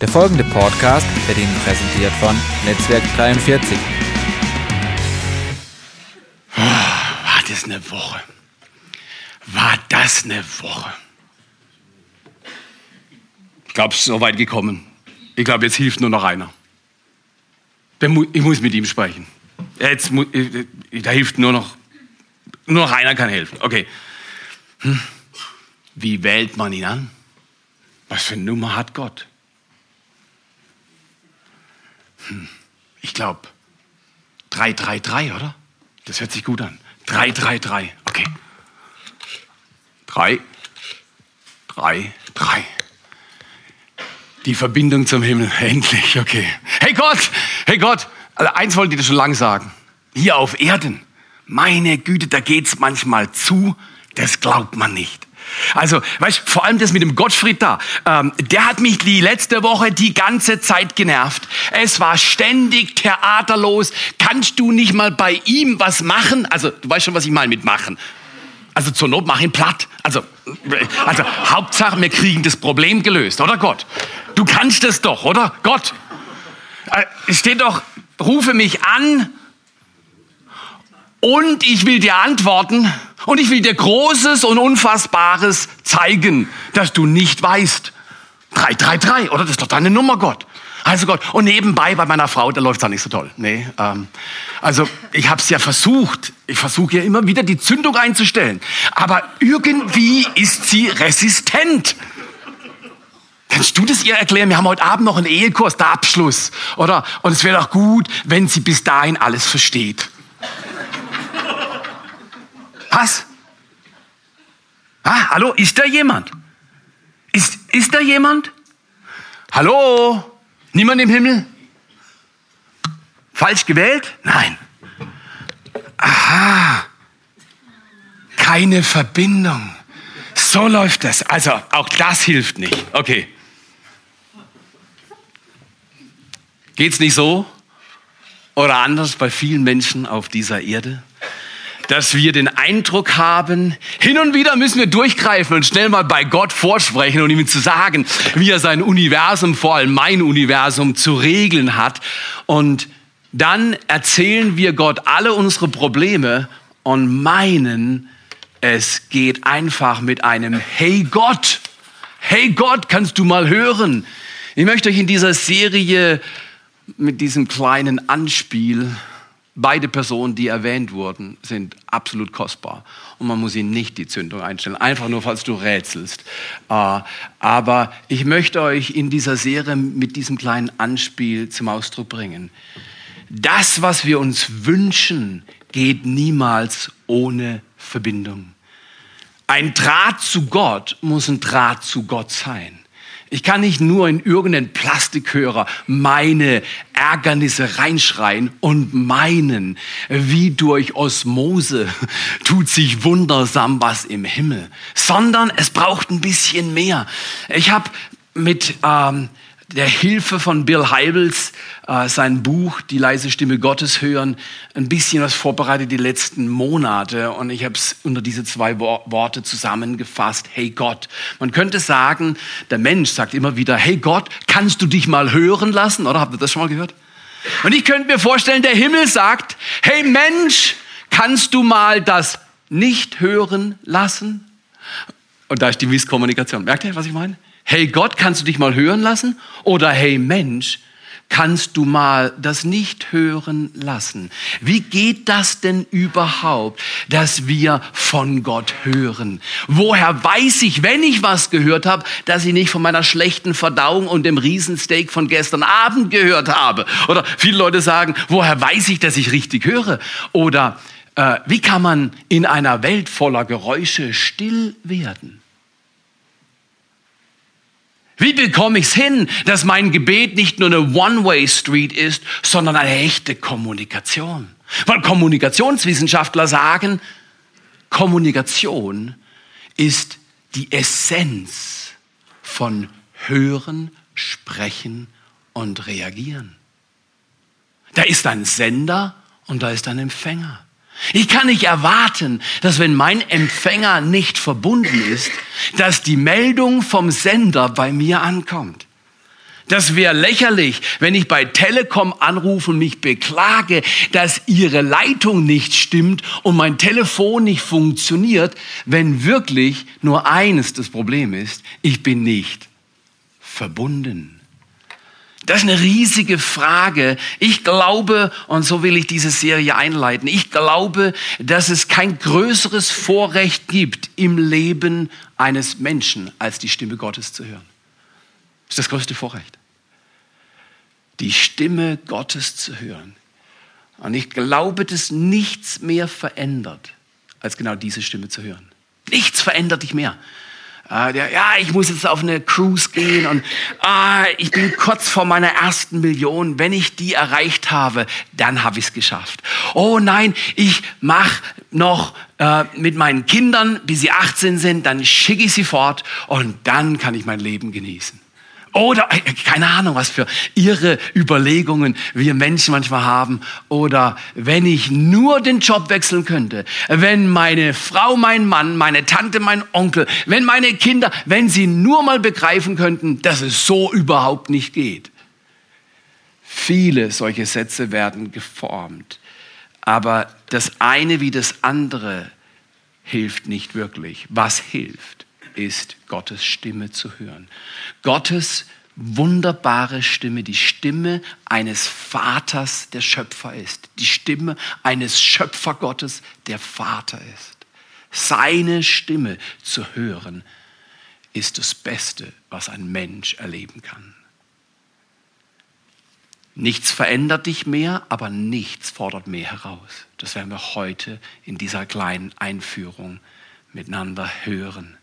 Der folgende Podcast wird Ihnen präsentiert von Netzwerk 43. War das eine Woche? War das eine Woche? Ich glaube, es ist so weit gekommen. Ich glaube, jetzt hilft nur noch einer. Ich muss mit ihm sprechen. Jetzt, da hilft nur noch, nur noch einer kann helfen. Okay. Hm. Wie wählt man ihn an? Was für eine Nummer hat Gott? Ich glaube 333, oder? Das hört sich gut an. 333, okay. 3, 3, 3. Die Verbindung zum Himmel, endlich, okay. Hey Gott, hey Gott, also eins wollte ich dir schon lang sagen. Hier auf Erden, meine Güte, da geht's manchmal zu, das glaubt man nicht. Also, weißt, vor allem das mit dem Gottfried da, ähm, der hat mich die letzte Woche die ganze Zeit genervt. Es war ständig theaterlos. Kannst du nicht mal bei ihm was machen? Also, du weißt schon, was ich meine mit machen. Also zur Not mach ihn platt. Also, also Hauptsache, wir kriegen das Problem gelöst, oder Gott? Du kannst es doch, oder Gott? Äh, steht doch, rufe mich an und ich will dir antworten und ich will dir Großes und Unfassbares zeigen, dass du nicht weißt. 333, oder? Das ist doch deine Nummer, Gott. Also Gott. Und nebenbei bei meiner Frau, da läuft es auch nicht so toll. Nee, ähm, also ich habe es ja versucht. Ich versuche ja immer wieder die Zündung einzustellen. Aber irgendwie ist sie resistent. Kannst du das ihr erklären? Wir haben heute Abend noch einen Ehekurs, der Abschluss. Oder? Und es wäre doch gut, wenn sie bis dahin alles versteht. Was? Ah, hallo, ist da jemand? Ist, ist da jemand? Hallo? Niemand im Himmel? Falsch gewählt? Nein. Aha. Keine Verbindung. So läuft das. Also auch das hilft nicht. Okay. Geht's nicht so oder anders bei vielen Menschen auf dieser Erde? Dass wir den Eindruck haben, hin und wieder müssen wir durchgreifen und schnell mal bei Gott vorsprechen und ihm zu sagen, wie er sein Universum, vor allem mein Universum, zu regeln hat. Und dann erzählen wir Gott alle unsere Probleme und meinen, es geht einfach mit einem Hey Gott, Hey Gott, kannst du mal hören? Ich möchte euch in dieser Serie mit diesem kleinen Anspiel Beide Personen, die erwähnt wurden, sind absolut kostbar. Und man muss ihnen nicht die Zündung einstellen. Einfach nur, falls du rätselst. Äh, aber ich möchte euch in dieser Serie mit diesem kleinen Anspiel zum Ausdruck bringen. Das, was wir uns wünschen, geht niemals ohne Verbindung. Ein Draht zu Gott muss ein Draht zu Gott sein. Ich kann nicht nur in irgendeinen Plastikhörer meine Ärgernisse reinschreien und meinen, wie durch Osmose tut sich wundersam was im Himmel, sondern es braucht ein bisschen mehr. Ich habe mit ähm, der Hilfe von Bill Heibels, äh, sein Buch Die leise Stimme Gottes hören, ein bisschen was vorbereitet die letzten Monate und ich habe es unter diese zwei Worte zusammengefasst. Hey Gott. Man könnte sagen, der Mensch sagt immer wieder, hey Gott, kannst du dich mal hören lassen? Oder habt ihr das schon mal gehört? Und ich könnte mir vorstellen, der Himmel sagt, hey Mensch, kannst du mal das nicht hören lassen? Und da ist die Misskommunikation. Merkt ihr, was ich meine? Hey Gott, kannst du dich mal hören lassen? Oder hey Mensch, kannst du mal das nicht hören lassen? Wie geht das denn überhaupt, dass wir von Gott hören? Woher weiß ich, wenn ich was gehört habe, dass ich nicht von meiner schlechten Verdauung und dem Riesensteak von gestern Abend gehört habe? Oder viele Leute sagen, woher weiß ich, dass ich richtig höre? Oder äh, wie kann man in einer Welt voller Geräusche still werden? Wie bekomme ich es hin, dass mein Gebet nicht nur eine One-Way-Street ist, sondern eine echte Kommunikation? Weil Kommunikationswissenschaftler sagen, Kommunikation ist die Essenz von Hören, Sprechen und Reagieren. Da ist ein Sender und da ist ein Empfänger. Ich kann nicht erwarten, dass wenn mein Empfänger nicht verbunden ist, dass die Meldung vom Sender bei mir ankommt. Das wäre lächerlich, wenn ich bei Telekom anrufe und mich beklage, dass ihre Leitung nicht stimmt und mein Telefon nicht funktioniert, wenn wirklich nur eines das Problem ist, ich bin nicht verbunden. Das ist eine riesige Frage. Ich glaube, und so will ich diese Serie einleiten, ich glaube, dass es kein größeres Vorrecht gibt im Leben eines Menschen, als die Stimme Gottes zu hören. Das ist das größte Vorrecht. Die Stimme Gottes zu hören. Und ich glaube, dass nichts mehr verändert, als genau diese Stimme zu hören. Nichts verändert dich mehr. Äh, ja, ich muss jetzt auf eine Cruise gehen und ah, ich bin kurz vor meiner ersten Million. Wenn ich die erreicht habe, dann habe ich es geschafft. Oh nein, ich mache noch äh, mit meinen Kindern, bis sie 18 sind, dann schicke ich sie fort und dann kann ich mein Leben genießen. Oder äh, keine Ahnung, was für ihre Überlegungen wir Menschen manchmal haben. Oder wenn ich nur den Job wechseln könnte, wenn meine Frau, mein Mann, meine Tante, mein Onkel, wenn meine Kinder, wenn sie nur mal begreifen könnten, dass es so überhaupt nicht geht. Viele solche Sätze werden geformt. Aber das eine wie das andere hilft nicht wirklich. Was hilft? Ist, Gottes Stimme zu hören. Gottes wunderbare Stimme, die Stimme eines Vaters, der Schöpfer ist. Die Stimme eines Schöpfergottes, der Vater ist. Seine Stimme zu hören, ist das Beste, was ein Mensch erleben kann. Nichts verändert dich mehr, aber nichts fordert mehr heraus. Das werden wir heute in dieser kleinen Einführung miteinander hören.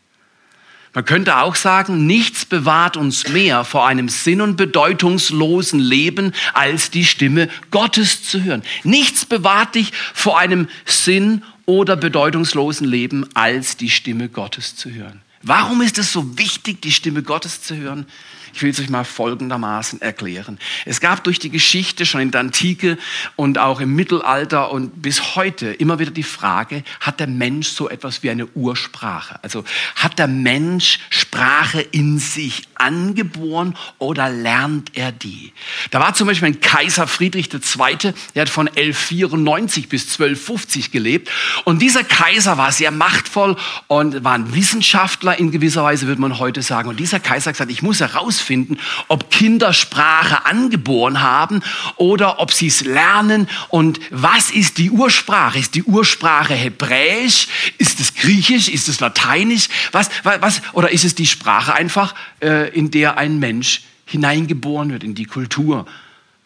Man könnte auch sagen, nichts bewahrt uns mehr vor einem sinn- und bedeutungslosen Leben, als die Stimme Gottes zu hören. Nichts bewahrt dich vor einem sinn- oder bedeutungslosen Leben, als die Stimme Gottes zu hören. Warum ist es so wichtig, die Stimme Gottes zu hören? Ich will es euch mal folgendermaßen erklären. Es gab durch die Geschichte schon in der Antike und auch im Mittelalter und bis heute immer wieder die Frage, hat der Mensch so etwas wie eine Ursprache? Also hat der Mensch Sprache in sich angeboren oder lernt er die? Da war zum Beispiel ein Kaiser Friedrich II., der hat von 1194 bis 1250 gelebt und dieser Kaiser war sehr machtvoll und war ein Wissenschaftler in gewisser Weise, würde man heute sagen. Und dieser Kaiser hat gesagt, ich muss herausfinden, herausfinden, ob Kinder Sprache angeboren haben oder ob sie es lernen. Und was ist die Ursprache? Ist die Ursprache Hebräisch? Ist es Griechisch? Ist es Lateinisch? Was, was, oder ist es die Sprache einfach, äh, in der ein Mensch hineingeboren wird, in die Kultur?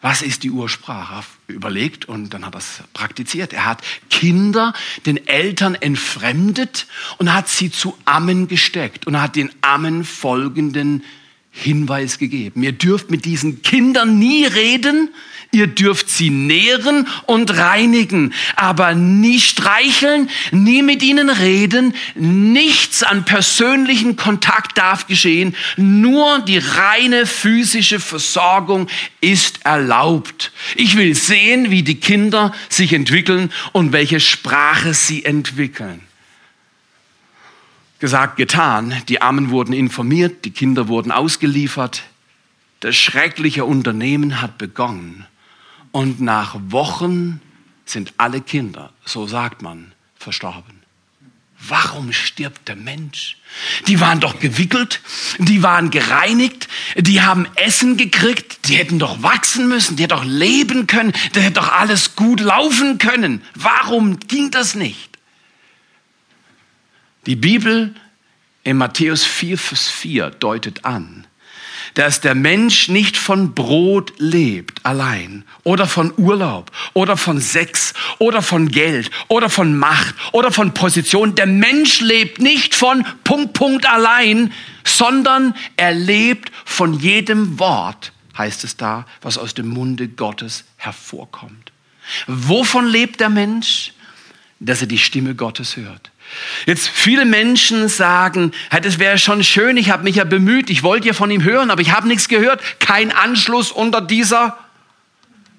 Was ist die Ursprache? Überlegt und dann hat er es praktiziert. Er hat Kinder den Eltern entfremdet und hat sie zu Ammen gesteckt und hat den Ammen folgenden Hinweis gegeben. Ihr dürft mit diesen Kindern nie reden, ihr dürft sie nähren und reinigen, aber nie streicheln, nie mit ihnen reden, nichts an persönlichen Kontakt darf geschehen, nur die reine physische Versorgung ist erlaubt. Ich will sehen, wie die Kinder sich entwickeln und welche Sprache sie entwickeln. Gesagt, getan. Die Armen wurden informiert, die Kinder wurden ausgeliefert. Das schreckliche Unternehmen hat begonnen. Und nach Wochen sind alle Kinder, so sagt man, verstorben. Warum stirbt der Mensch? Die waren doch gewickelt, die waren gereinigt, die haben Essen gekriegt, die hätten doch wachsen müssen, die hätten doch leben können, da hätte doch alles gut laufen können. Warum ging das nicht? Die Bibel in Matthäus 4, Vers 4 deutet an, dass der Mensch nicht von Brot lebt allein oder von Urlaub oder von Sex oder von Geld oder von Macht oder von Position. Der Mensch lebt nicht von Punkt, Punkt allein, sondern er lebt von jedem Wort, heißt es da, was aus dem Munde Gottes hervorkommt. Wovon lebt der Mensch? Dass er die Stimme Gottes hört. Jetzt viele Menschen sagen, das wäre schon schön, ich habe mich ja bemüht, ich wollte ja von ihm hören, aber ich habe nichts gehört. Kein Anschluss unter dieser.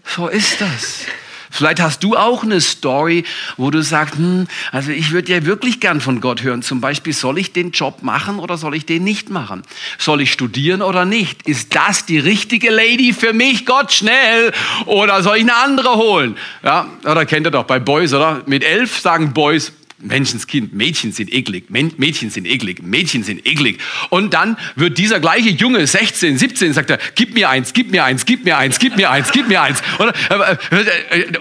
So ist das. Vielleicht hast du auch eine Story, wo du sagst, hm, also ich würde ja wirklich gern von Gott hören. Zum Beispiel, soll ich den Job machen oder soll ich den nicht machen? Soll ich studieren oder nicht? Ist das die richtige Lady für mich? Gott, schnell! Oder soll ich eine andere holen? Ja, oder kennt ihr doch bei Boys, oder? Mit elf sagen Boys, Menschenskind, Mädchen sind eklig, Mädchen sind eklig, Mädchen sind eklig. Und dann wird dieser gleiche Junge, 16, 17, sagt er, gib mir eins, gib mir eins, gib mir eins, gib mir eins, gib mir eins. Und,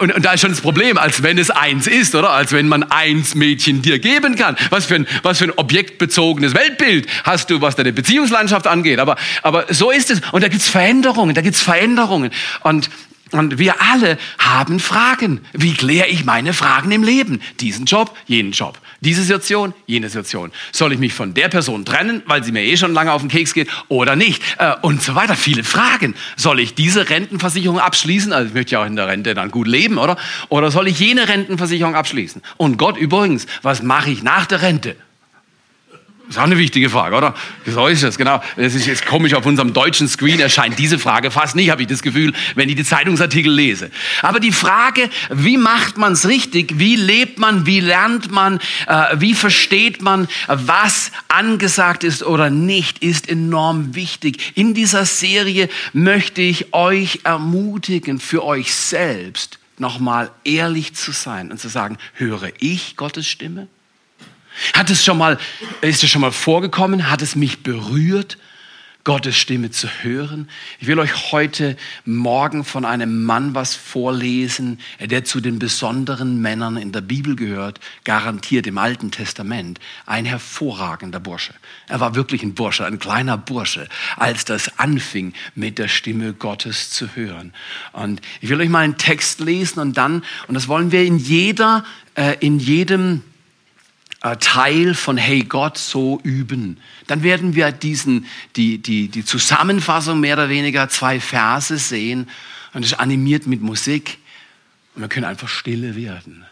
und, und da ist schon das Problem, als wenn es eins ist, oder? Als wenn man eins Mädchen dir geben kann. Was für ein, was für ein objektbezogenes Weltbild hast du, was deine Beziehungslandschaft angeht. Aber, aber so ist es. Und da gibt's Veränderungen, da gibt's Veränderungen. Und und wir alle haben Fragen. Wie kläre ich meine Fragen im Leben? Diesen Job, jenen Job. Diese Situation, jene Situation. Soll ich mich von der Person trennen, weil sie mir eh schon lange auf den Keks geht oder nicht? Äh, und so weiter. Viele Fragen. Soll ich diese Rentenversicherung abschließen? Also ich möchte ja auch in der Rente dann gut leben, oder? Oder soll ich jene Rentenversicherung abschließen? Und Gott übrigens, was mache ich nach der Rente? Das ist auch eine wichtige Frage, oder? So ist es, genau. Das ist jetzt komisch, auf unserem deutschen Screen erscheint diese Frage fast nicht, habe ich das Gefühl, wenn ich die Zeitungsartikel lese. Aber die Frage, wie macht man es richtig? Wie lebt man? Wie lernt man? Äh, wie versteht man, was angesagt ist oder nicht, ist enorm wichtig. In dieser Serie möchte ich euch ermutigen, für euch selbst nochmal ehrlich zu sein und zu sagen, höre ich Gottes Stimme? Hat es schon mal, ist es schon mal vorgekommen? Hat es mich berührt, Gottes Stimme zu hören? Ich will euch heute Morgen von einem Mann was vorlesen, der zu den besonderen Männern in der Bibel gehört, garantiert im Alten Testament. Ein hervorragender Bursche. Er war wirklich ein Bursche, ein kleiner Bursche, als das anfing, mit der Stimme Gottes zu hören. Und ich will euch mal einen Text lesen und dann, und das wollen wir in jeder, äh, in jedem, Teil von Hey Gott so üben. Dann werden wir diesen, die, die, die Zusammenfassung mehr oder weniger zwei Verse sehen und es animiert mit Musik und wir können einfach stille werden.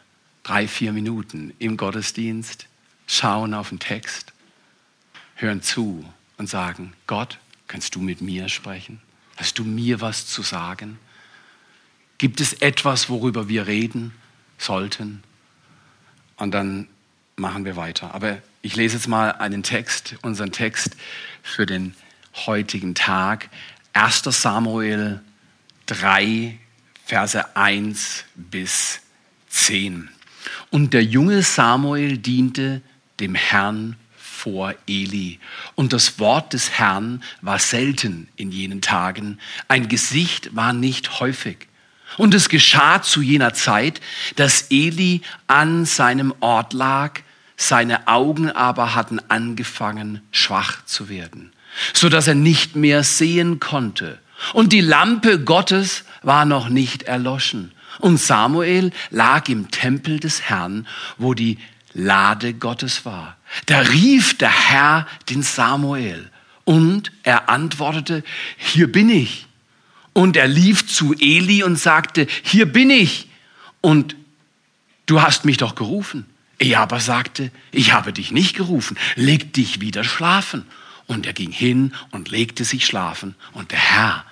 Drei, vier Minuten im Gottesdienst, schauen auf den Text, hören zu und sagen, Gott, kannst du mit mir sprechen? Hast du mir was zu sagen? Gibt es etwas, worüber wir reden sollten? Und dann machen wir weiter. Aber ich lese jetzt mal einen Text, unseren Text für den heutigen Tag. 1. Samuel 3, Verse 1 bis 10. Und der junge Samuel diente dem Herrn vor Eli. Und das Wort des Herrn war selten in jenen Tagen. Ein Gesicht war nicht häufig. Und es geschah zu jener Zeit, dass Eli an seinem Ort lag, seine Augen aber hatten angefangen schwach zu werden, so dass er nicht mehr sehen konnte. Und die Lampe Gottes war noch nicht erloschen. Und Samuel lag im Tempel des Herrn, wo die Lade Gottes war. Da rief der Herr den Samuel und er antwortete, hier bin ich. Und er lief zu Eli und sagte, hier bin ich. Und du hast mich doch gerufen. Er aber sagte, ich habe dich nicht gerufen, leg dich wieder schlafen. Und er ging hin und legte sich schlafen. Und der Herr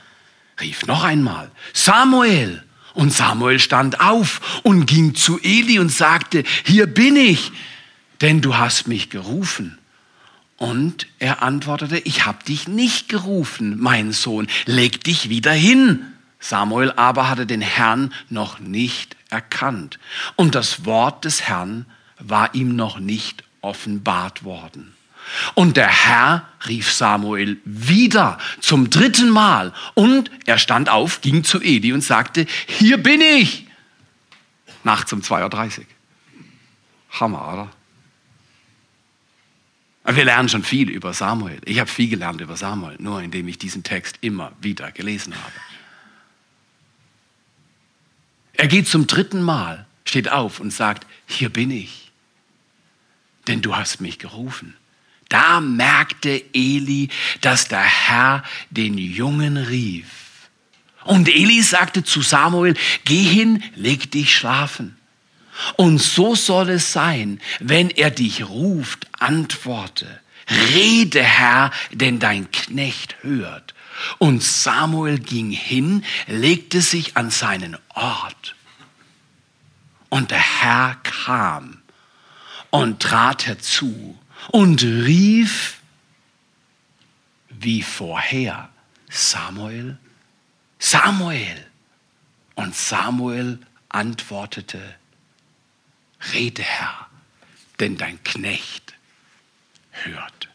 rief noch einmal, Samuel. Und Samuel stand auf und ging zu Eli und sagte, hier bin ich, denn du hast mich gerufen. Und er antwortete, ich habe dich nicht gerufen, mein Sohn, leg dich wieder hin. Samuel aber hatte den Herrn noch nicht erkannt. Und das Wort des Herrn war ihm noch nicht offenbart worden. Und der Herr rief Samuel wieder zum dritten Mal und er stand auf, ging zu Eli und sagte, hier bin ich. Nachts um 2.30 Uhr. Hammer, oder? Wir lernen schon viel über Samuel. Ich habe viel gelernt über Samuel, nur indem ich diesen Text immer wieder gelesen habe. Er geht zum dritten Mal, steht auf und sagt, hier bin ich denn du hast mich gerufen. Da merkte Eli, dass der Herr den Jungen rief. Und Eli sagte zu Samuel, geh hin, leg dich schlafen. Und so soll es sein, wenn er dich ruft, antworte. Rede, Herr, denn dein Knecht hört. Und Samuel ging hin, legte sich an seinen Ort. Und der Herr kam und trat herzu und rief wie vorher, Samuel, Samuel. Und Samuel antwortete, Rede Herr, denn dein Knecht hört.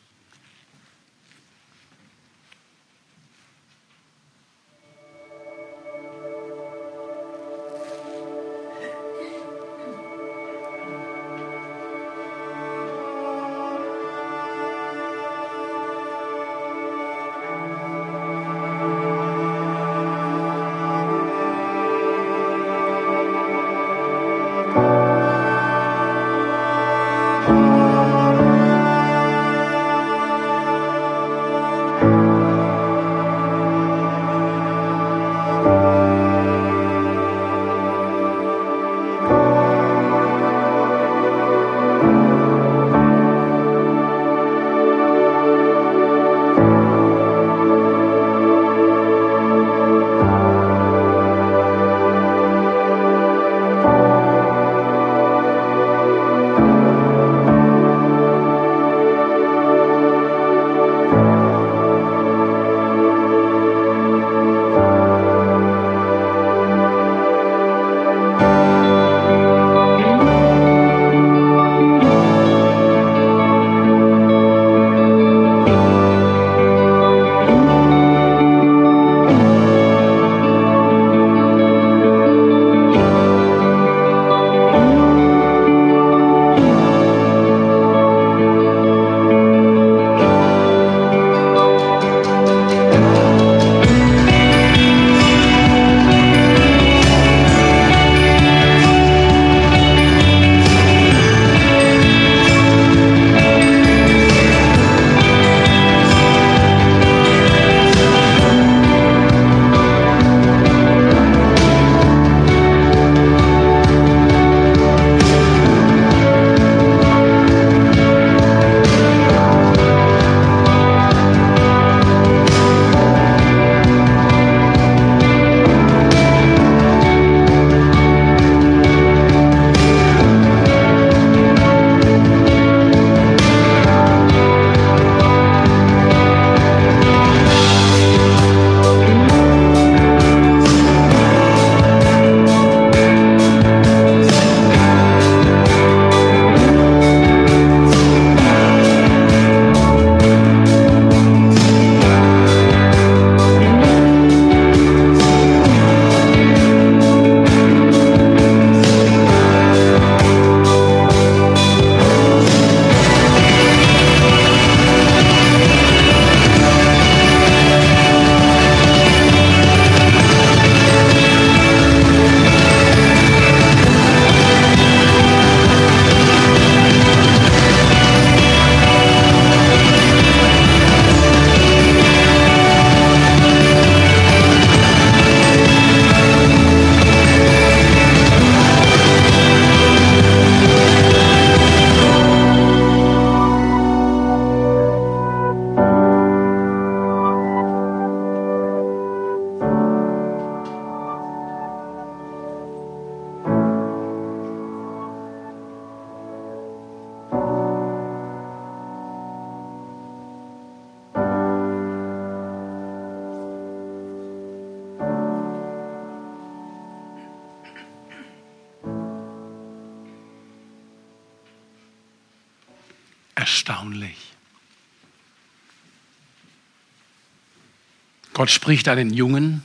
Gott spricht einen Jungen,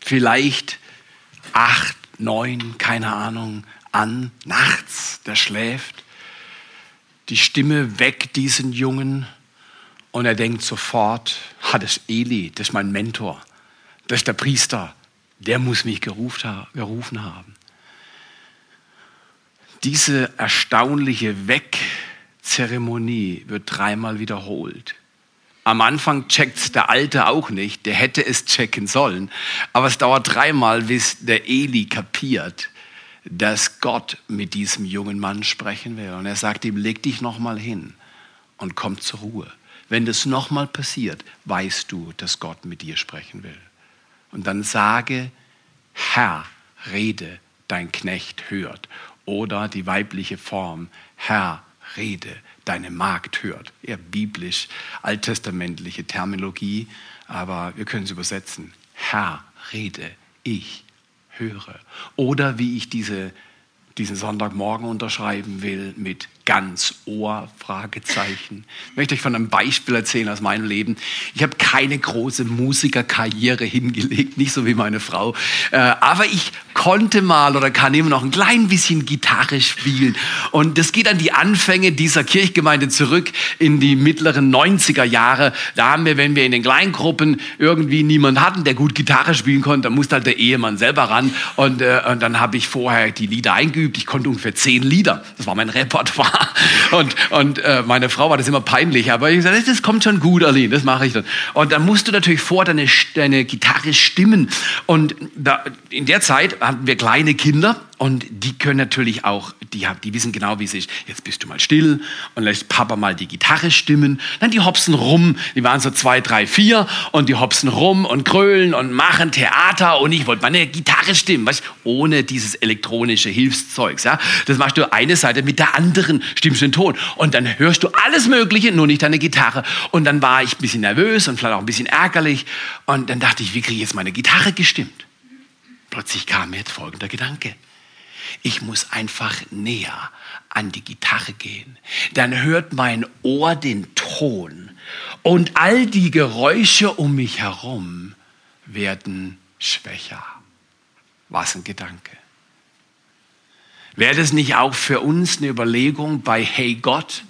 vielleicht acht, neun, keine Ahnung, an, nachts, der schläft. Die Stimme weckt diesen Jungen und er denkt sofort, ha, das ist Eli, das ist mein Mentor, das ist der Priester, der muss mich gerufen haben. Diese erstaunliche Weck Zeremonie wird dreimal wiederholt. Am Anfang checkt es der Alte auch nicht, der hätte es checken sollen. Aber es dauert dreimal, bis der Eli kapiert, dass Gott mit diesem jungen Mann sprechen will. Und er sagt ihm, leg dich nochmal hin und komm zur Ruhe. Wenn das nochmal passiert, weißt du, dass Gott mit dir sprechen will. Und dann sage, Herr, rede, dein Knecht hört. oder die weibliche Form, Herr, rede, deine Magd hört. Eher biblisch, alttestamentliche Terminologie, aber wir können es übersetzen. Herr, rede, ich höre. Oder wie ich diese, diesen Sonntagmorgen unterschreiben will, mit ganz Ohr? Fragezeichen. Ich möchte euch von einem Beispiel erzählen aus meinem Leben. Ich habe keine große Musikerkarriere hingelegt, nicht so wie meine Frau. Äh, aber ich konnte mal oder kann immer noch ein klein bisschen Gitarre spielen. Und das geht an die Anfänge dieser Kirchgemeinde zurück in die mittleren 90er Jahre. Da haben wir, wenn wir in den Kleingruppen irgendwie niemanden hatten, der gut Gitarre spielen konnte, dann musste halt der Ehemann selber ran. Und, äh, und dann habe ich vorher die Lieder eingeübt. Ich konnte ungefähr zehn Lieder. Das war mein Repertoire. Und, und äh, meine Frau war das immer peinlich, aber ich sagte, das kommt schon gut, Aline, das mache ich dann. Und dann musst du natürlich vor deine, deine Gitarre stimmen. Und da, in der Zeit hatten wir kleine Kinder und die können natürlich auch, die, die wissen genau, wie es ist. Jetzt bist du mal still und lässt Papa mal die Gitarre stimmen. Dann die hopsen rum. Die waren so zwei, drei, vier und die hopsen rum und krölen und machen Theater und ich wollte meine Gitarre stimmen, weißt, ohne dieses elektronische Hilfszeugs. Ja? Das machst du eine Seite mit der anderen, stimmst den Ton. Und dann hörst du alles Mögliche, nur nicht deine Gitarre. Und dann war ich ein bisschen nervös und vielleicht auch ein bisschen ärgerlich. Und dann dachte ich, wie kriege ich jetzt meine Gitarre gestimmt? Plötzlich kam mir jetzt folgender Gedanke. Ich muss einfach näher an die Gitarre gehen. Dann hört mein Ohr den Ton und all die Geräusche um mich herum werden schwächer. Was ein Gedanke. Wäre das nicht auch für uns eine Überlegung bei Hey Gott?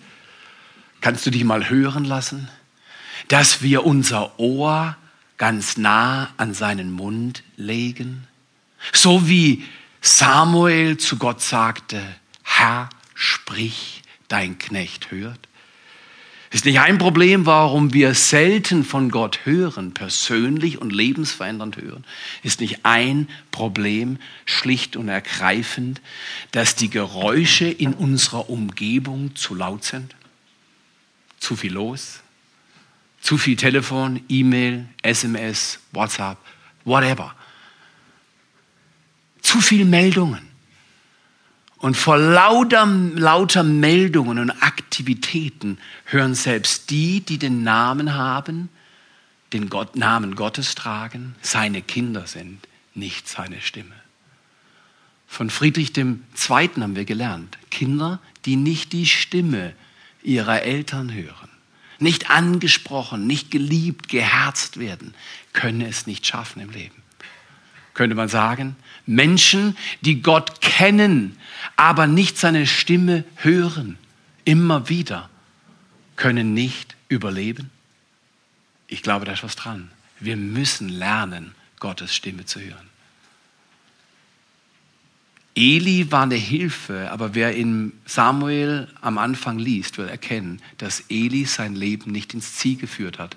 Kannst du dich mal hören lassen? Dass wir unser Ohr ganz nah an seinen Mund legen? So wie Samuel zu Gott sagte, Herr, sprich, dein Knecht hört. Ist nicht ein Problem, warum wir selten von Gott hören, persönlich und lebensverändernd hören. Ist nicht ein Problem, schlicht und ergreifend, dass die Geräusche in unserer Umgebung zu laut sind? Zu viel los? Zu viel Telefon, E-Mail, SMS, WhatsApp, whatever zu viel Meldungen. Und vor lauter, lauter Meldungen und Aktivitäten hören selbst die, die den Namen haben, den Gott, Namen Gottes tragen, seine Kinder sind, nicht seine Stimme. Von Friedrich II. haben wir gelernt, Kinder, die nicht die Stimme ihrer Eltern hören, nicht angesprochen, nicht geliebt, geherzt werden, können es nicht schaffen im Leben könnte man sagen. Menschen, die Gott kennen, aber nicht seine Stimme hören, immer wieder, können nicht überleben. Ich glaube, da ist was dran. Wir müssen lernen, Gottes Stimme zu hören. Eli war eine Hilfe, aber wer in Samuel am Anfang liest, wird erkennen, dass Eli sein Leben nicht ins Ziel geführt hat.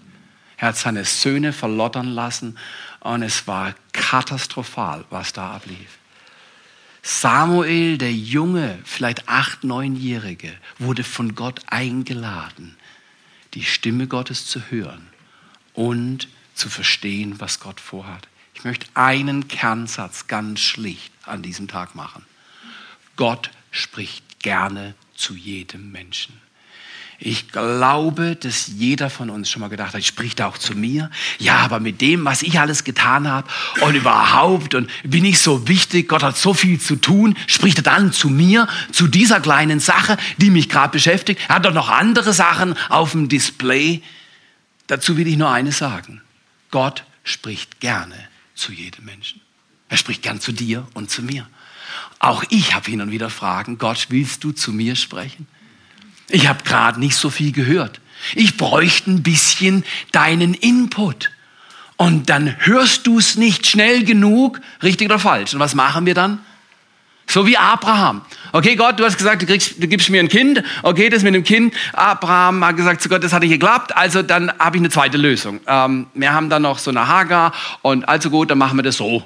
Er hat seine Söhne verlottern lassen und es war katastrophal, was da ablief. Samuel, der junge, vielleicht acht, neunjährige, wurde von Gott eingeladen, die Stimme Gottes zu hören und zu verstehen, was Gott vorhat. Ich möchte einen Kernsatz ganz schlicht an diesem Tag machen. Gott spricht gerne zu jedem Menschen. Ich glaube, dass jeder von uns schon mal gedacht hat, spricht auch zu mir. Ja, aber mit dem, was ich alles getan habe und überhaupt und bin ich so wichtig, Gott hat so viel zu tun, spricht er dann zu mir, zu dieser kleinen Sache, die mich gerade beschäftigt. Er hat doch noch andere Sachen auf dem Display. Dazu will ich nur eines sagen. Gott spricht gerne zu jedem Menschen. Er spricht gern zu dir und zu mir. Auch ich habe hin und wieder Fragen. Gott, willst du zu mir sprechen? Ich habe gerade nicht so viel gehört. Ich bräuchte ein bisschen deinen Input. Und dann hörst du es nicht schnell genug, richtig oder falsch. Und was machen wir dann? So wie Abraham. Okay, Gott, du hast gesagt, du, kriegst, du gibst mir ein Kind. Okay, das mit dem Kind. Abraham hat gesagt zu Gott, das hat nicht geklappt. Also dann habe ich eine zweite Lösung. Ähm, wir haben dann noch so eine Hagar und also gut, dann machen wir das so.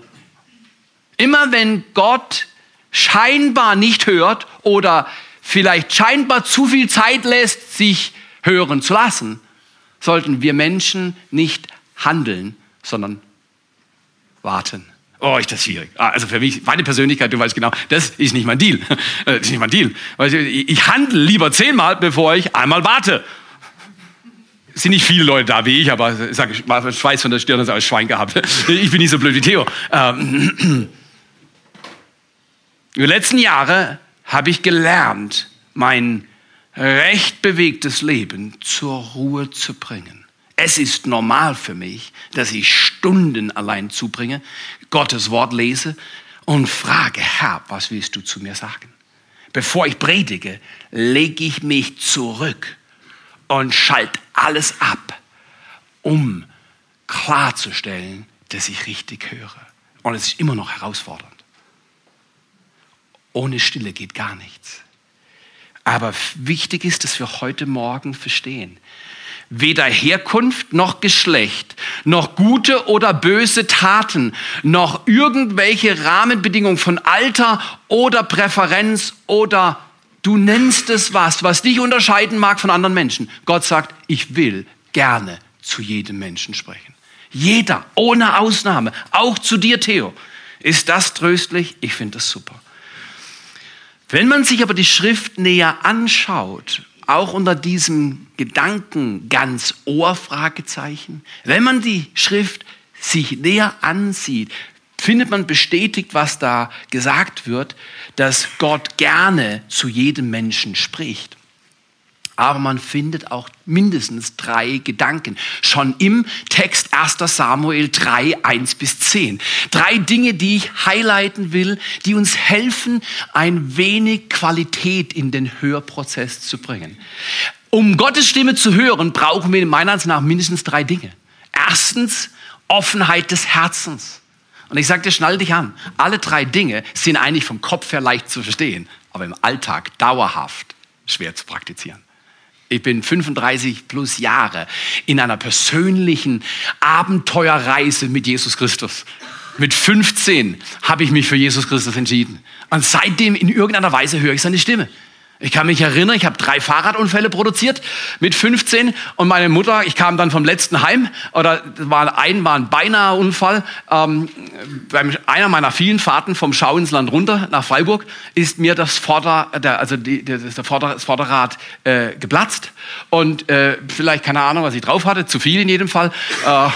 Immer wenn Gott scheinbar nicht hört oder vielleicht scheinbar zu viel Zeit lässt, sich hören zu lassen, sollten wir Menschen nicht handeln, sondern warten. Oh, ist das schwierig. Ah, Also für mich, meine Persönlichkeit, du weißt genau, das ist nicht mein Deal. Das ist nicht mein Deal. Ich ich handle lieber zehnmal, bevor ich einmal warte. Es sind nicht viele Leute da wie ich, aber ich mal, Schweiß von der Stirn ist als Schwein gehabt. Ich bin nicht so blöd wie Theo. Ähm, Die letzten Jahre habe ich gelernt, mein recht bewegtes Leben zur Ruhe zu bringen. Es ist normal für mich, dass ich Stunden allein zubringe, Gottes Wort lese und frage, Herr, was willst du zu mir sagen? Bevor ich predige, lege ich mich zurück und schalte alles ab, um klarzustellen, dass ich richtig höre. Und es ist immer noch herausfordernd. Ohne Stille geht gar nichts. Aber wichtig ist, dass wir heute Morgen verstehen, weder Herkunft noch Geschlecht, noch gute oder böse Taten, noch irgendwelche Rahmenbedingungen von Alter oder Präferenz oder du nennst es was, was dich unterscheiden mag von anderen Menschen. Gott sagt, ich will gerne zu jedem Menschen sprechen. Jeder, ohne Ausnahme, auch zu dir, Theo. Ist das tröstlich? Ich finde das super. Wenn man sich aber die Schrift näher anschaut, auch unter diesem Gedanken ganz Ohr Fragezeichen, wenn man die Schrift sich näher ansieht, findet man bestätigt, was da gesagt wird, dass Gott gerne zu jedem Menschen spricht. Aber man findet auch mindestens drei Gedanken. Schon im Text 1. Samuel 3, 1 bis 10. Drei Dinge, die ich highlighten will, die uns helfen, ein wenig Qualität in den Hörprozess zu bringen. Um Gottes Stimme zu hören, brauchen wir meiner Ansicht nach mindestens drei Dinge. Erstens, Offenheit des Herzens. Und ich sage dir, schnall dich an. Alle drei Dinge sind eigentlich vom Kopf her leicht zu verstehen, aber im Alltag dauerhaft schwer zu praktizieren. Ich bin 35 plus Jahre in einer persönlichen Abenteuerreise mit Jesus Christus. Mit 15 habe ich mich für Jesus Christus entschieden. Und seitdem in irgendeiner Weise höre ich seine Stimme. Ich kann mich erinnern, ich habe drei Fahrradunfälle produziert mit 15 und meine Mutter, ich kam dann vom letzten Heim, oder war ein, war ein beinahe Unfall. Ähm, bei einer meiner vielen Fahrten vom Schau ins Land runter nach Freiburg ist mir das, Vorder, der, also die, der, der Vorder, das Vorderrad äh, geplatzt und äh, vielleicht keine Ahnung, was ich drauf hatte, zu viel in jedem Fall. Äh,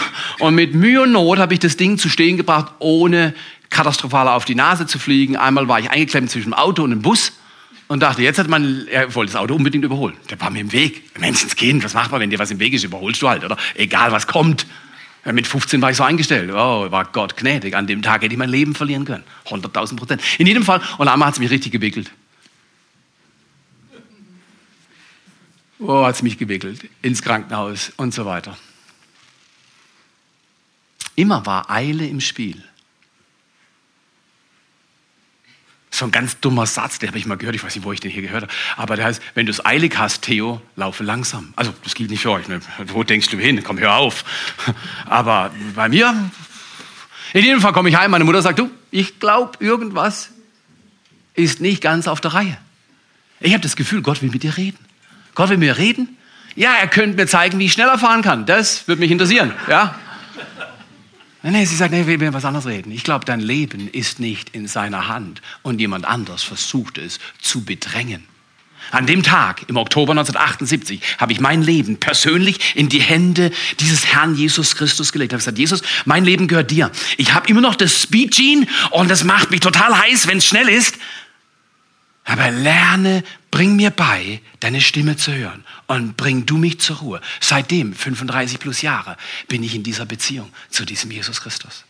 und mit Mühe und Not habe ich das Ding zu stehen gebracht, ohne katastrophal auf die Nase zu fliegen. Einmal war ich eingeklemmt zwischen dem Auto und dem Bus und dachte, jetzt hat man, er wollte das Auto unbedingt überholen. Der war mir im Weg. Menschenskind, was macht man, wenn dir was im Weg ist? Überholst du halt, oder? Egal, was kommt. Mit 15 war ich so eingestellt. Oh, war Gott gnädig. An dem Tag hätte ich mein Leben verlieren können. 100.000 Prozent. In jedem Fall, und einmal hat es mich richtig gewickelt. Oh, hat es mich gewickelt. Ins Krankenhaus und so weiter. Immer war Eile im Spiel. So ein ganz dummer Satz, den habe ich mal gehört, ich weiß nicht, wo ich den hier gehört habe. Aber der heißt, wenn du es eilig hast, Theo, laufe langsam. Also, das gilt nicht für euch. Ne? Wo denkst du hin? Komm, hör auf. Aber bei mir, in jedem Fall komme ich heim, meine Mutter sagt, du, ich glaube, irgendwas ist nicht ganz auf der Reihe. Ich habe das Gefühl, Gott will mit dir reden. Gott will mit mir reden? Ja, er könnte mir zeigen, wie ich schneller fahren kann. Das würde mich interessieren. Ja? Nein, nein, sie sagt, nee, wir will was anderes reden. Ich glaube, dein Leben ist nicht in seiner Hand und jemand anders versucht es zu bedrängen. An dem Tag, im Oktober 1978, habe ich mein Leben persönlich in die Hände dieses Herrn Jesus Christus gelegt. Ich habe gesagt, Jesus, mein Leben gehört dir. Ich habe immer noch das Speed Gene und das macht mich total heiß, wenn es schnell ist. Aber lerne, bring mir bei, deine Stimme zu hören und bring du mich zur Ruhe. Seitdem, 35 plus Jahre, bin ich in dieser Beziehung zu diesem Jesus Christus.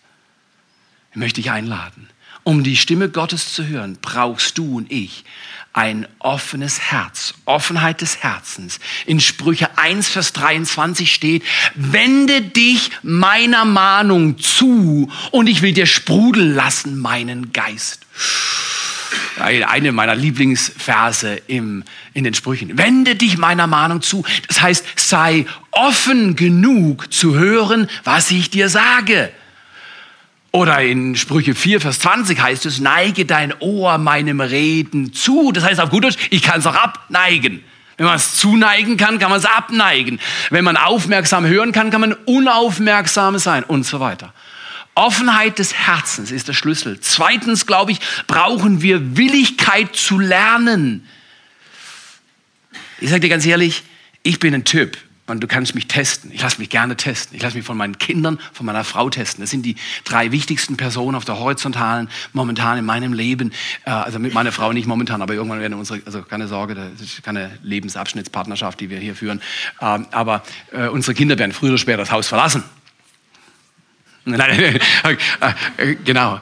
Ich möchte dich einladen. Um die Stimme Gottes zu hören, brauchst du und ich ein offenes Herz, Offenheit des Herzens. In Sprüche 1, Vers 23 steht, wende dich meiner Mahnung zu und ich will dir sprudeln lassen meinen Geist eine meiner Lieblingsverse im, in den Sprüchen. Wende dich meiner Mahnung zu. Das heißt, sei offen genug zu hören, was ich dir sage. Oder in Sprüche 4, Vers 20 heißt es, neige dein Ohr meinem Reden zu. Das heißt auf gut Deutsch, ich kann es auch abneigen. Wenn man es zuneigen kann, kann man es abneigen. Wenn man aufmerksam hören kann, kann man unaufmerksam sein und so weiter. Offenheit des Herzens ist der Schlüssel. Zweitens, glaube ich, brauchen wir Willigkeit zu lernen. Ich sage dir ganz ehrlich, ich bin ein Typ und du kannst mich testen. Ich lasse mich gerne testen. Ich lasse mich von meinen Kindern, von meiner Frau testen. Das sind die drei wichtigsten Personen auf der horizontalen momentan in meinem Leben. Äh, also mit meiner Frau nicht momentan, aber irgendwann werden unsere, also keine Sorge, das ist keine Lebensabschnittspartnerschaft, die wir hier führen. Ähm, aber äh, unsere Kinder werden früher oder später das Haus verlassen. Nein, äh, genau.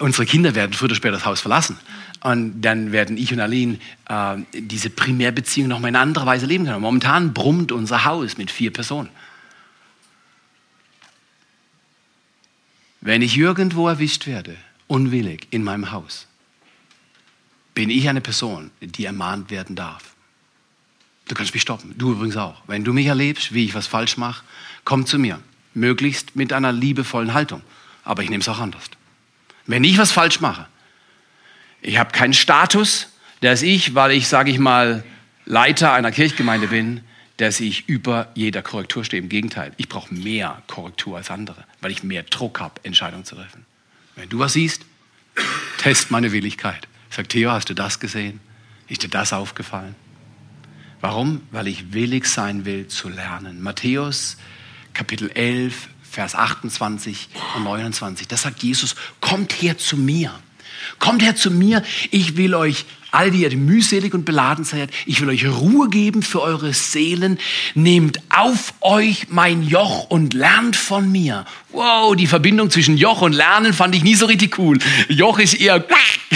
Unsere Kinder werden früher oder später das Haus verlassen. Und dann werden ich und Aline äh, diese Primärbeziehung noch mal in anderer Weise leben können. Momentan brummt unser Haus mit vier Personen. Wenn ich irgendwo erwischt werde, unwillig in meinem Haus, bin ich eine Person, die ermahnt werden darf. Du kannst mich stoppen. Du übrigens auch. Wenn du mich erlebst, wie ich was falsch mache, komm zu mir. Möglichst mit einer liebevollen Haltung. Aber ich nehme es auch anders. Wenn ich was falsch mache, ich habe keinen Status, dass ich, weil ich, sage ich mal, Leiter einer Kirchgemeinde bin, dass ich über jeder Korrektur stehe. Im Gegenteil, ich brauche mehr Korrektur als andere, weil ich mehr Druck habe, Entscheidungen zu treffen. Wenn du was siehst, test meine Willigkeit. Sag, Theo, hast du das gesehen? Ist dir das aufgefallen? Warum? Weil ich willig sein will zu lernen. Matthäus Kapitel 11, Vers 28 und 29. Da sagt Jesus, kommt her zu mir. Kommt her zu mir, ich will euch, all die ihr mühselig und beladen seid, ich will euch Ruhe geben für eure Seelen. Nehmt auf euch mein Joch und lernt von mir. Wow, die Verbindung zwischen Joch und Lernen fand ich nie so richtig cool. Joch ist eher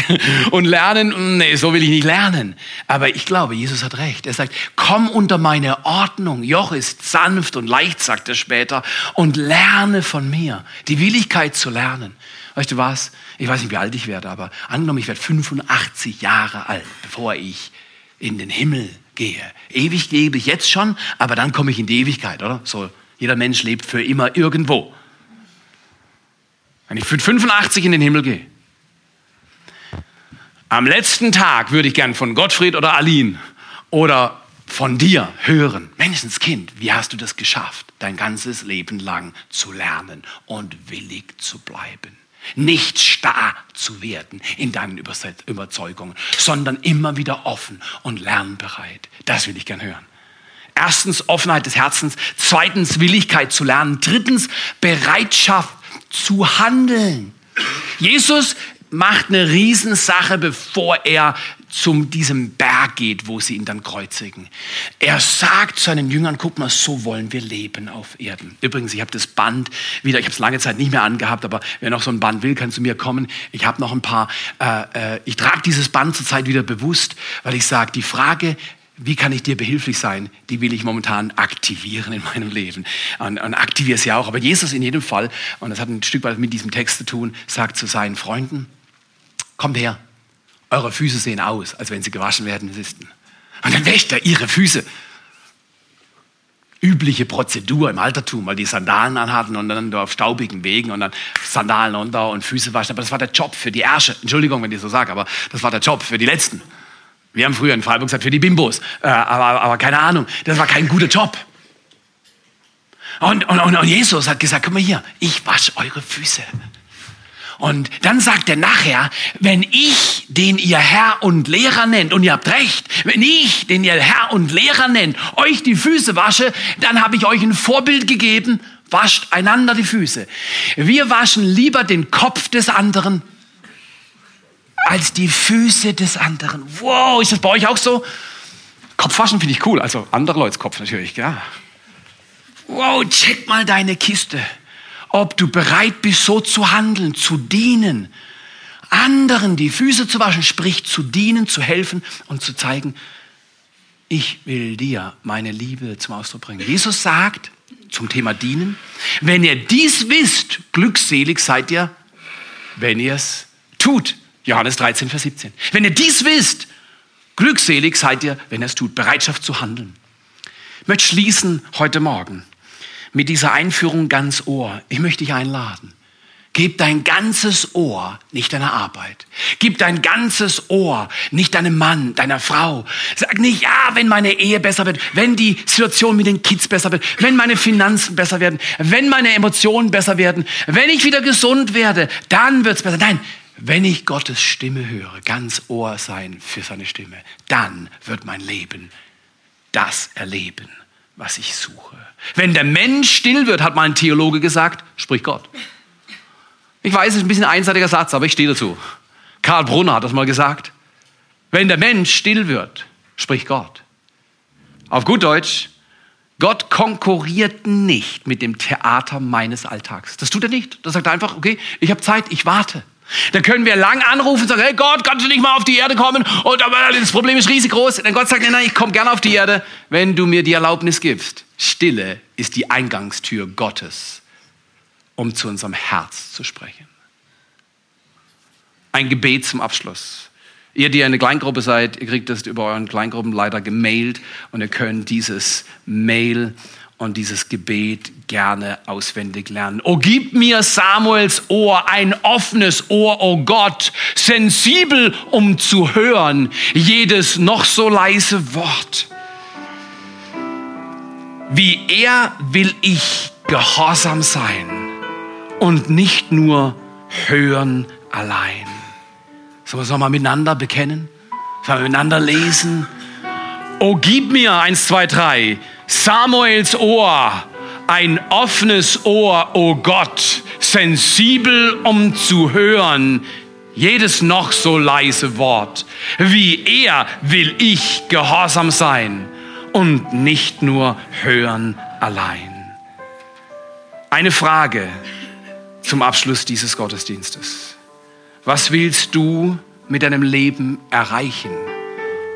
und Lernen, nee, so will ich nicht lernen. Aber ich glaube, Jesus hat recht. Er sagt, komm unter meine Ordnung. Joch ist sanft und leicht, sagt er später, und lerne von mir. Die Willigkeit zu lernen. Weißt du was? Ich weiß nicht, wie alt ich werde, aber angenommen, ich werde 85 Jahre alt, bevor ich in den Himmel gehe. Ewig lebe ich jetzt schon, aber dann komme ich in die Ewigkeit, oder? So, jeder Mensch lebt für immer irgendwo. Wenn ich für 85 in den Himmel gehe, am letzten Tag würde ich gern von Gottfried oder Aline oder von dir hören, Menschenskind, wie hast du das geschafft, dein ganzes Leben lang zu lernen und willig zu bleiben? Nicht starr zu werden in deinen Überzeugungen, sondern immer wieder offen und lernbereit. Das will ich gern hören. Erstens Offenheit des Herzens, zweitens Willigkeit zu lernen, drittens Bereitschaft zu handeln. Jesus macht eine Riesensache, bevor er zum diesem Berg geht, wo sie ihn dann kreuzigen. Er sagt seinen Jüngern, guck mal, so wollen wir leben auf Erden. Übrigens, ich habe das Band wieder, ich habe es lange Zeit nicht mehr angehabt, aber wer noch so ein Band will, kann zu mir kommen. Ich habe noch ein paar, äh, äh, ich trage dieses Band zurzeit wieder bewusst, weil ich sage, die Frage, wie kann ich dir behilflich sein, die will ich momentan aktivieren in meinem Leben. Und, und aktiviere sie auch. Aber Jesus in jedem Fall, und das hat ein Stück weit mit diesem Text zu tun, sagt zu seinen Freunden, kommt her, eure Füße sehen aus, als wenn sie gewaschen werden müssten. Und dann wäscht er ihre Füße. Übliche Prozedur im Altertum, weil die Sandalen anhatten und dann auf staubigen Wegen und dann Sandalen unter und Füße waschen. Aber das war der Job für die Ärsche. Entschuldigung, wenn ich so sage, aber das war der Job für die Letzten. Wir haben früher in Freiburg gesagt, für die Bimbos. Äh, aber, aber keine Ahnung, das war kein guter Job. Und, und, und Jesus hat gesagt, guck mal hier, ich wasche eure Füße. Und dann sagt er nachher, wenn ich, den ihr Herr und Lehrer nennt, und ihr habt recht, wenn ich, den ihr Herr und Lehrer nennt, euch die Füße wasche, dann habe ich euch ein Vorbild gegeben, wascht einander die Füße. Wir waschen lieber den Kopf des anderen als die Füße des anderen. Wow, ist das bei euch auch so? Kopfwaschen finde ich cool, also andere Leute Kopf natürlich, ja. Wow, check mal deine Kiste ob du bereit bist, so zu handeln, zu dienen, anderen die Füße zu waschen, sprich zu dienen, zu helfen und zu zeigen, ich will dir meine Liebe zum Ausdruck bringen. Jesus sagt zum Thema Dienen, wenn ihr dies wisst, glückselig seid ihr, wenn ihr es tut. Johannes 13, Vers 17. Wenn ihr dies wisst, glückselig seid ihr, wenn ihr es tut. Bereitschaft zu handeln. Ich möchte schließen heute Morgen mit dieser Einführung ganz Ohr. Ich möchte dich einladen. Gib dein ganzes Ohr nicht deiner Arbeit. Gib dein ganzes Ohr nicht deinem Mann, deiner Frau. Sag nicht, ja, wenn meine Ehe besser wird, wenn die Situation mit den Kids besser wird, wenn meine Finanzen besser werden, wenn meine Emotionen besser werden, wenn ich wieder gesund werde, dann wird's besser. Nein, wenn ich Gottes Stimme höre, ganz Ohr sein für seine Stimme, dann wird mein Leben das erleben, was ich suche. Wenn der Mensch still wird, hat mein Theologe gesagt, spricht Gott. Ich weiß, es ist ein bisschen ein einseitiger Satz, aber ich stehe dazu. Karl Brunner hat das mal gesagt. Wenn der Mensch still wird, spricht Gott. Auf gut Deutsch, Gott konkurriert nicht mit dem Theater meines Alltags. Das tut er nicht. Das sagt er einfach, okay, ich habe Zeit, ich warte. Da können wir lang anrufen und sagen, hey Gott, kannst du nicht mal auf die Erde kommen? Und das Problem ist riesig groß. Und Gott sagt, nein, nein, ich komme gerne auf die Erde, wenn du mir die Erlaubnis gibst. Stille ist die Eingangstür Gottes um zu unserem Herz zu sprechen. Ein Gebet zum Abschluss. Ihr, die eine Kleingruppe seid, ihr kriegt das über euren Kleingruppenleiter gemailt und ihr könnt dieses Mail und dieses Gebet gerne auswendig lernen. Oh, gib mir Samuels Ohr, ein offenes Ohr, oh Gott, sensibel, um zu hören, jedes noch so leise Wort. Wie er will ich gehorsam sein und nicht nur hören allein. Sollen wir es nochmal miteinander bekennen? Sollen wir miteinander lesen? Oh, gib mir, eins, zwei, drei, Samuels Ohr, ein offenes Ohr, o oh Gott, sensibel, um zu hören, jedes noch so leise Wort. Wie er will ich gehorsam sein und nicht nur hören allein. Eine Frage, zum Abschluss dieses Gottesdienstes. Was willst du mit deinem Leben erreichen,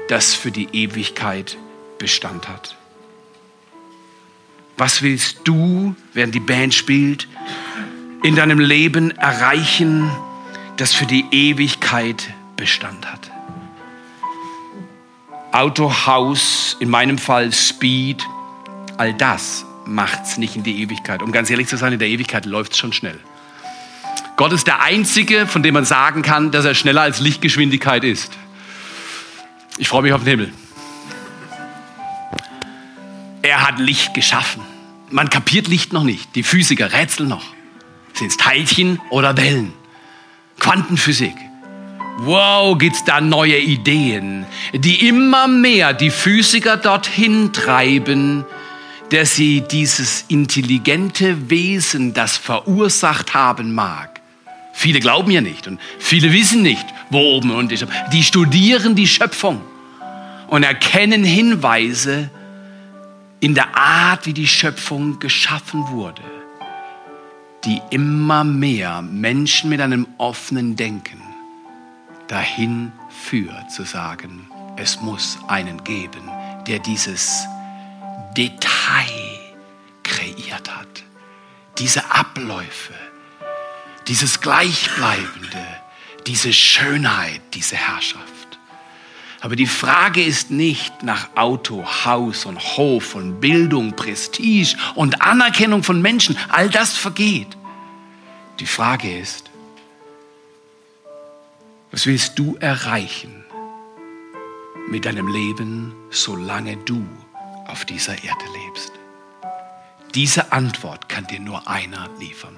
das für die Ewigkeit Bestand hat? Was willst du, während die Band spielt, in deinem Leben erreichen, das für die Ewigkeit Bestand hat? Auto, Haus, in meinem Fall Speed, all das macht es nicht in die Ewigkeit. Um ganz ehrlich zu sein, in der Ewigkeit läuft es schon schnell. Gott ist der Einzige, von dem man sagen kann, dass er schneller als Lichtgeschwindigkeit ist. Ich freue mich auf den Himmel. Er hat Licht geschaffen. Man kapiert Licht noch nicht. Die Physiker rätseln noch. Sind es Teilchen oder Wellen? Quantenphysik. Wow, gibt es da neue Ideen, die immer mehr die Physiker dorthin treiben, dass sie dieses intelligente Wesen, das verursacht haben mag, Viele glauben ja nicht und viele wissen nicht, wo oben und ist. Die studieren die Schöpfung und erkennen Hinweise in der Art, wie die Schöpfung geschaffen wurde, die immer mehr Menschen mit einem offenen Denken dahin führt zu sagen, es muss einen geben, der dieses Detail kreiert hat, diese Abläufe, dieses Gleichbleibende, diese Schönheit, diese Herrschaft. Aber die Frage ist nicht nach Auto, Haus und Hof und Bildung, Prestige und Anerkennung von Menschen. All das vergeht. Die Frage ist, was willst du erreichen mit deinem Leben, solange du auf dieser Erde lebst? Diese Antwort kann dir nur einer liefern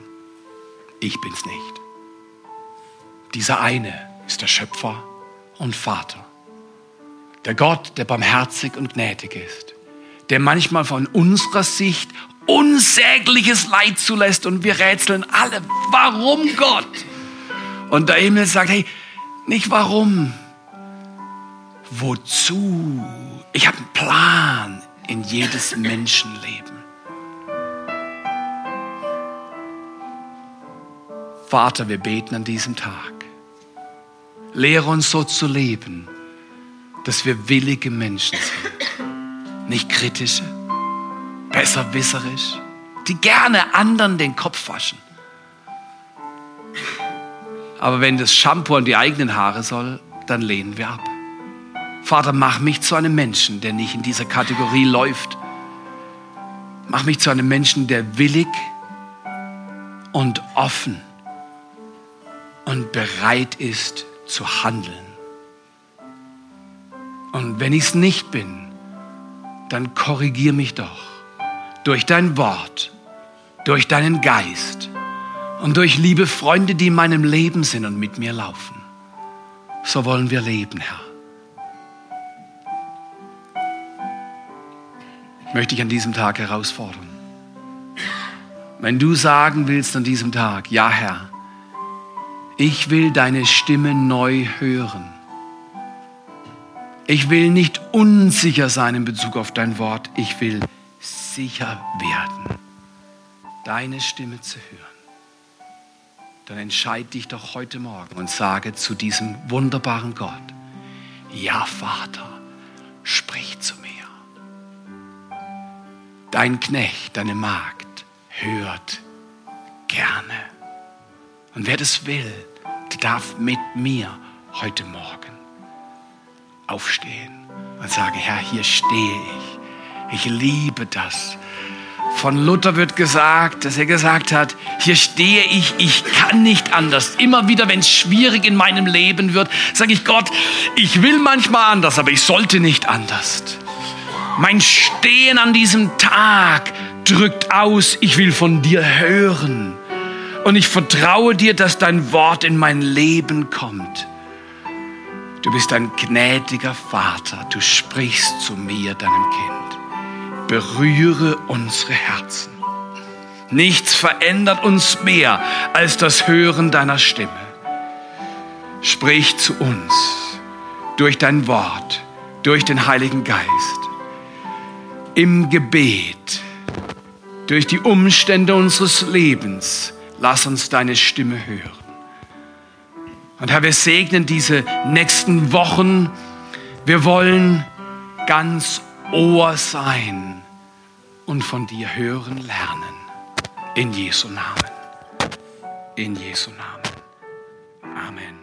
ich bin's nicht. Dieser eine ist der Schöpfer und Vater. Der Gott, der barmherzig und gnädig ist. Der manchmal von unserer Sicht unsägliches Leid zulässt und wir rätseln alle, warum Gott? Und der Himmel sagt, hey, nicht warum, wozu? Ich habe einen Plan in jedes Menschenleben. Vater, wir beten an diesem Tag. Lehre uns so zu leben, dass wir willige Menschen sind. Nicht kritische, besserwisserisch, die gerne anderen den Kopf waschen. Aber wenn das Shampoo an die eigenen Haare soll, dann lehnen wir ab. Vater, mach mich zu einem Menschen, der nicht in dieser Kategorie läuft. Mach mich zu einem Menschen, der willig und offen und bereit ist zu handeln. Und wenn ich es nicht bin, dann korrigier mich doch durch dein Wort, durch deinen Geist und durch liebe Freunde, die in meinem Leben sind und mit mir laufen. So wollen wir leben, Herr. Möchte ich an diesem Tag herausfordern. Wenn du sagen willst an diesem Tag, ja Herr, ich will deine Stimme neu hören. Ich will nicht unsicher sein in Bezug auf dein Wort. Ich will sicher werden, deine Stimme zu hören. Dann entscheide dich doch heute Morgen und sage zu diesem wunderbaren Gott, ja Vater, sprich zu mir. Dein Knecht, deine Magd hört gerne. Und wer das will, der darf mit mir heute Morgen aufstehen und sagen, Herr, hier stehe ich. Ich liebe das. Von Luther wird gesagt, dass er gesagt hat, hier stehe ich, ich kann nicht anders. Immer wieder, wenn es schwierig in meinem Leben wird, sage ich Gott, ich will manchmal anders, aber ich sollte nicht anders. Mein Stehen an diesem Tag drückt aus, ich will von dir hören. Und ich vertraue dir, dass dein Wort in mein Leben kommt. Du bist ein gnädiger Vater. Du sprichst zu mir, deinem Kind. Berühre unsere Herzen. Nichts verändert uns mehr als das Hören deiner Stimme. Sprich zu uns durch dein Wort, durch den Heiligen Geist, im Gebet, durch die Umstände unseres Lebens. Lass uns deine Stimme hören. Und Herr, wir segnen diese nächsten Wochen. Wir wollen ganz Ohr sein und von dir hören lernen. In Jesu Namen. In Jesu Namen. Amen.